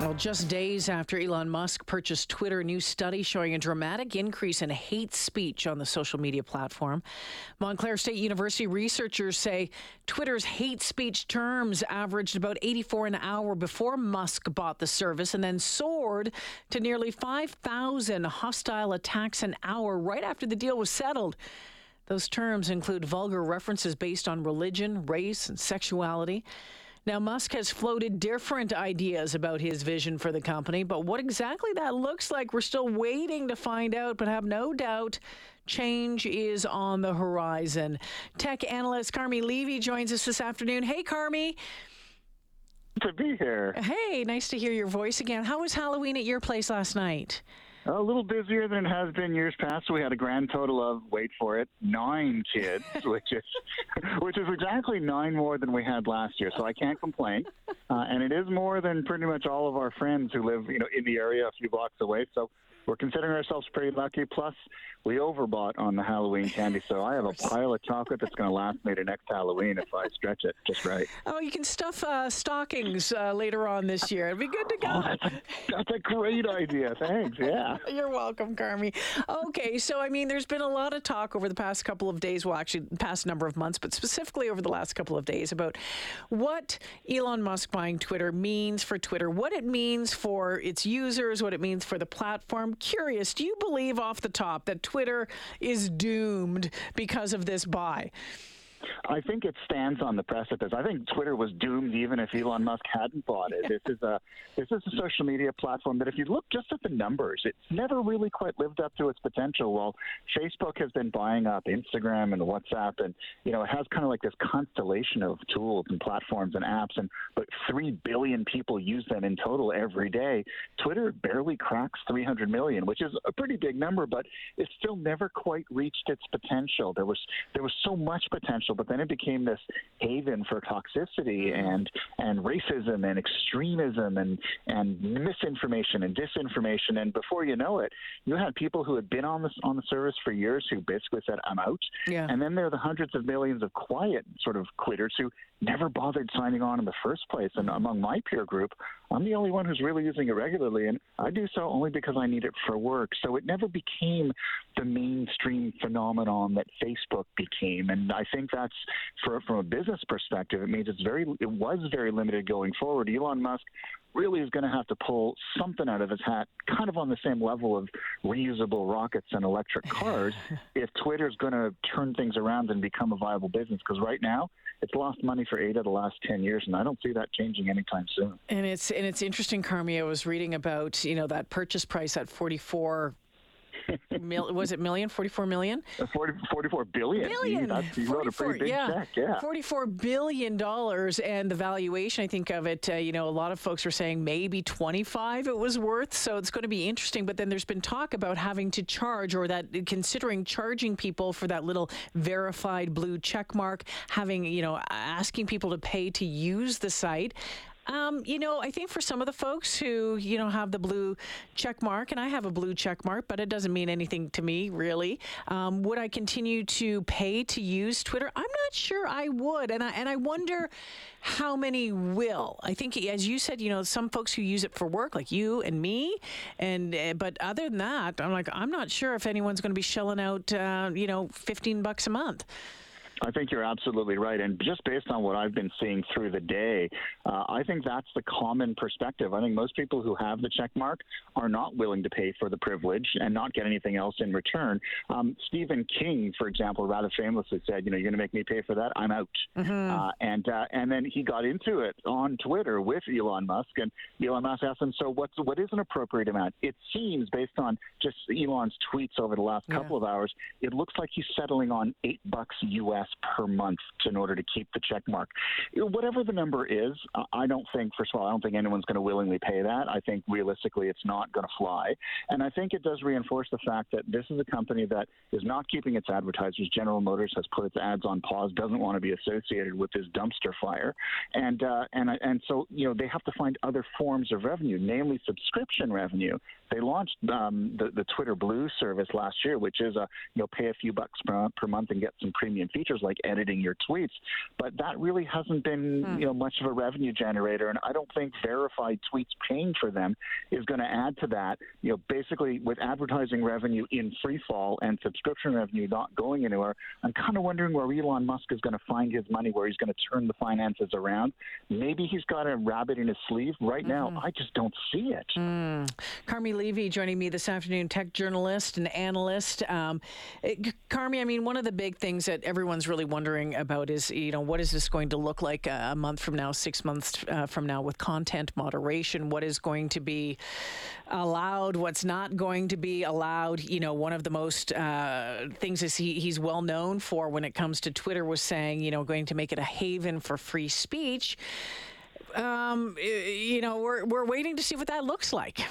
Well, just days after Elon Musk purchased Twitter, a new study showing a dramatic increase in hate speech on the social media platform. Montclair State University researchers say Twitter's hate speech terms averaged about 84 an hour before Musk bought the service and then soared to nearly 5,000 hostile attacks an hour right after the deal was settled. Those terms include vulgar references based on religion, race, and sexuality. Now, Musk has floated different ideas about his vision for the company, but what exactly that looks like, we're still waiting to find out, but have no doubt change is on the horizon. Tech analyst Carmi Levy joins us this afternoon. Hey, Carmi. To be here. Hey, nice to hear your voice again. How was Halloween at your place last night? A little busier than it has been years past. We had a grand total of wait for it, nine kids, which is which is exactly nine more than we had last year. So I can't complain, uh, and it is more than pretty much all of our friends who live you know in the area a few blocks away. So we're considering ourselves pretty lucky. Plus, we overbought on the Halloween candy, so I have a pile of chocolate that's going to last me to next Halloween if I stretch it just right. Oh, you can stuff uh, stockings uh, later on this year. It'd be good to go. Oh, that's, a, that's a great idea. Thanks. Yeah. You're welcome, Carmi. Okay, so I mean, there's been a lot of talk over the past couple of days, well, actually, past number of months, but specifically over the last couple of days about what Elon Musk buying Twitter means for Twitter, what it means for its users, what it means for the platform. Curious, do you believe off the top that Twitter is doomed because of this buy? I think it stands on the precipice. I think Twitter was doomed even if Elon Musk hadn't bought it. This is a this is a social media platform that if you look just at the numbers, it's never really quite lived up to its potential. While Facebook has been buying up Instagram and WhatsApp and you know, it has kind of like this constellation of tools and platforms and apps and but 3 billion people use them in total every day. Twitter barely cracks 300 million, which is a pretty big number, but it still never quite reached its potential. There was there was so much potential, but then it became this haven for toxicity mm-hmm. and and racism and extremism and and misinformation and disinformation. And before you know it, you had people who had been on this on the service for years who basically said, "I'm out." Yeah. And then there are the hundreds of millions of quiet sort of quitters who never bothered signing on in the first place. And among my peer group, I'm the only one who's really using it regularly, and I do so only because I need it for work. So it never became the mainstream phenomenon that Facebook became. And I think that's for from a business perspective, it means it's very it was very limited going forward. Elon Musk really is going to have to pull something out of his hat, kind of on the same level of reusable rockets and electric cars, if Twitter is going to turn things around and become a viable business. Because right now, it's lost money for eight of the last ten years, and I don't see that changing anytime soon. And it's and it's interesting, Carmi. I was reading about you know that purchase price at forty four Mil, was it million? 44 million? 40, 44 billion. Billion. That's, you wrote a pretty big yeah. check. Yeah. 44 billion dollars and the valuation I think of it uh, you know a lot of folks are saying maybe 25 it was worth so it's going to be interesting but then there's been talk about having to charge or that considering charging people for that little verified blue check mark having you know asking people to pay to use the site um, you know, I think for some of the folks who, you know, have the blue check mark, and I have a blue check mark, but it doesn't mean anything to me, really. Um, would I continue to pay to use Twitter? I'm not sure I would. And I, and I wonder how many will. I think, as you said, you know, some folks who use it for work, like you and me, and uh, but other than that, I'm like, I'm not sure if anyone's going to be shelling out, uh, you know, 15 bucks a month. I think you're absolutely right. And just based on what I've been seeing through the day, uh, I think that's the common perspective. I think most people who have the check mark are not willing to pay for the privilege and not get anything else in return. Um, Stephen King, for example, rather famously said, you know, you're going to make me pay for that, I'm out. Mm-hmm. Uh, and uh, and then he got into it on Twitter with Elon Musk, and Elon Musk asked him, so what's what is an appropriate amount? It seems, based on just Elon's tweets over the last Yeah. couple of hours, it looks like he's settling on eight bucks US per month in order to keep the check mark. Whatever the number is, I don't think, first of all, I don't think anyone's going to willingly pay that. I think realistically it's not going to fly. And I think it does reinforce the fact that this is a company that is not keeping its advertisers. General Motors has put its ads on pause, doesn't want to be associated with this dumpster fire. And, uh, and, and so, you know, they have to find other forms of revenue, namely subscription revenue. They launched um, the, the Twitter Blue service last year, which is a, you know, pay a few bucks per, per month and get some premium features features like editing your tweets, but that really hasn't been hmm. you know much of a revenue generator, and I don't think verified tweets paying for them is going to add to that. You know, basically with advertising revenue in free fall and subscription revenue not going anywhere, I'm kind of wondering where Elon Musk is going to find his money, where he's going to turn the finances around. Maybe he's got a rabbit in his sleeve. Right mm-hmm. now, I just don't see it. Mm. Carmi Levy joining me this afternoon, tech journalist and analyst. Um, it, Carmi, I mean, one of the big things that everyone's really wondering about is, you know, what is this going to look like a month from now, six months uh, from now with content moderation? What is going to be allowed? What's not going to be allowed? You know, one of the most uh, things is he, he's well known for when it comes to Twitter was saying, you know, going to make it a haven for free speech. Um, you know, we're, we're waiting to see what that looks like.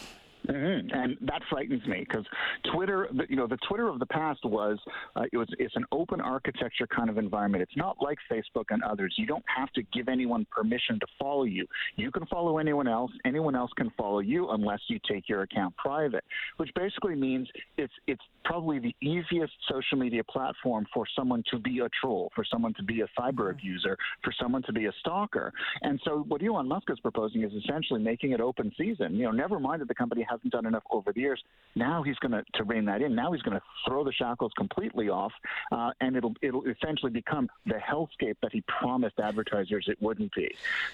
Mm-hmm. And that frightens me because Twitter, you know, the Twitter of the past was uh, it was it's an open architecture kind of environment. It's not like Facebook and others. You don't have to give anyone permission to follow you. You can follow anyone else. Anyone else can follow you unless you take your account private, which basically means it's it's probably the easiest social media platform for someone to be a troll, for someone to be a cyber mm-hmm. abuser, for someone to be a stalker. And so what Elon Musk is proposing is essentially making it open season. You know, never mind that the company hasn't done enough over the years. Now he's going to to rein that in. Now he's going to throw the shackles completely off, uh, and it'll it'll essentially become the hellscape that he promised advertisers it wouldn't be.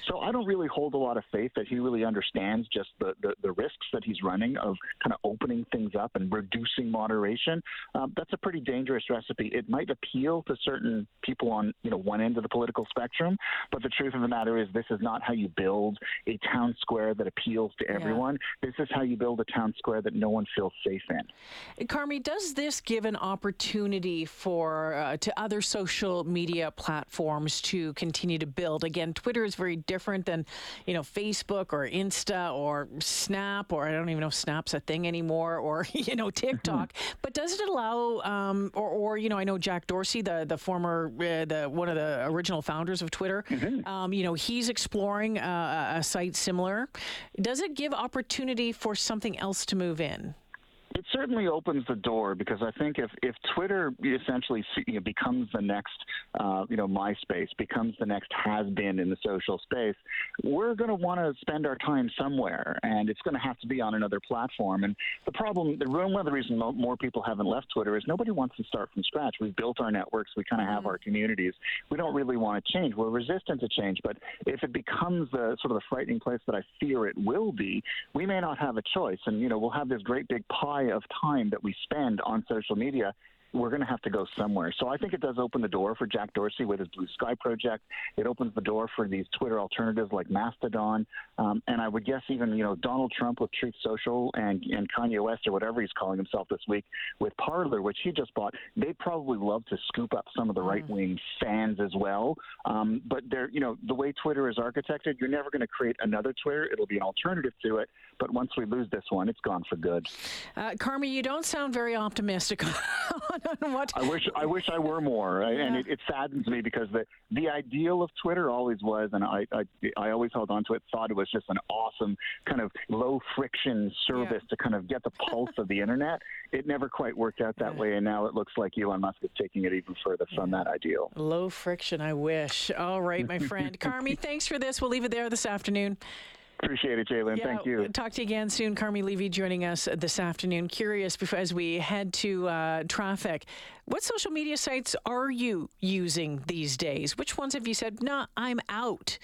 So I don't really hold a lot of faith that he really understands just the the, the risks that he's running of kind of opening things up and reducing moderation. Um, that's a pretty dangerous recipe. It might appeal to certain people on you know one end of the political spectrum, but the truth of the matter is this is not how you build a town square that appeals to everyone. Yeah. This is how you build build a town square that no one feels safe in. Carmi, does this give an opportunity for uh, to other social media platforms to continue to build? Again, Twitter is very different than you know Facebook or Insta or Snap or I don't even know if Snap's a thing anymore or you know TikTok. Mm-hmm. but does it allow um, or, or you know I know Jack Dorsey, the the former uh, the one of the original founders of Twitter, mm-hmm. um, you know he's exploring uh, a site similar. Does it give opportunity for some something else to move in? It certainly opens the door because I think if, if Twitter essentially you know, becomes the next, uh, you know, MySpace, becomes the next has been in the social space, we're going to want to spend our time somewhere, and it's going to have to be on another platform. And the problem, the one of the reasons more people haven't left Twitter is nobody wants to start from scratch. We've built our networks, we kind of have mm-hmm. our communities. We don't really want to change. We're resistant to change, but if it becomes the sort of the frightening place that I fear it will be, we may not have a choice. And you know, we'll have this great big pie of time that we spend on social media we're going to have to go somewhere. So I think it does open the door for Jack Dorsey with his Blue Sky project. It opens the door for these Twitter alternatives like Mastodon, um, and I would guess even you know Donald Trump with Truth Social and and Kanye West or whatever he's calling himself this week with Parler, which he just bought. They probably love to scoop up some of the mm. right wing fans as well. Um, but they're you know the way Twitter is architected, you're never going to create another Twitter. It'll be an alternative to it. But once we lose this one, it's gone for good. Uh, Carmi, you don't sound very optimistic what? I wish I wish I were more, yeah. and it, it, saddens me because the the ideal of Twitter always was, and I, I I always held on to it. Thought it was just an awesome kind of low friction service yeah. to kind of get the pulse of the internet. It never quite worked out that yeah. way, and now it looks like Elon Musk is taking it even further from that ideal. Low friction, I wish. All right, my friend Carmi, thanks for this. We'll leave it there this afternoon. Appreciate it, Jalen. Yeah, Thank you. Talk to you again soon. Carmi Levy joining us this afternoon. Curious, before, as we head to uh, traffic, what social media sites are you using these days? Which ones have you said, nah, I'm out?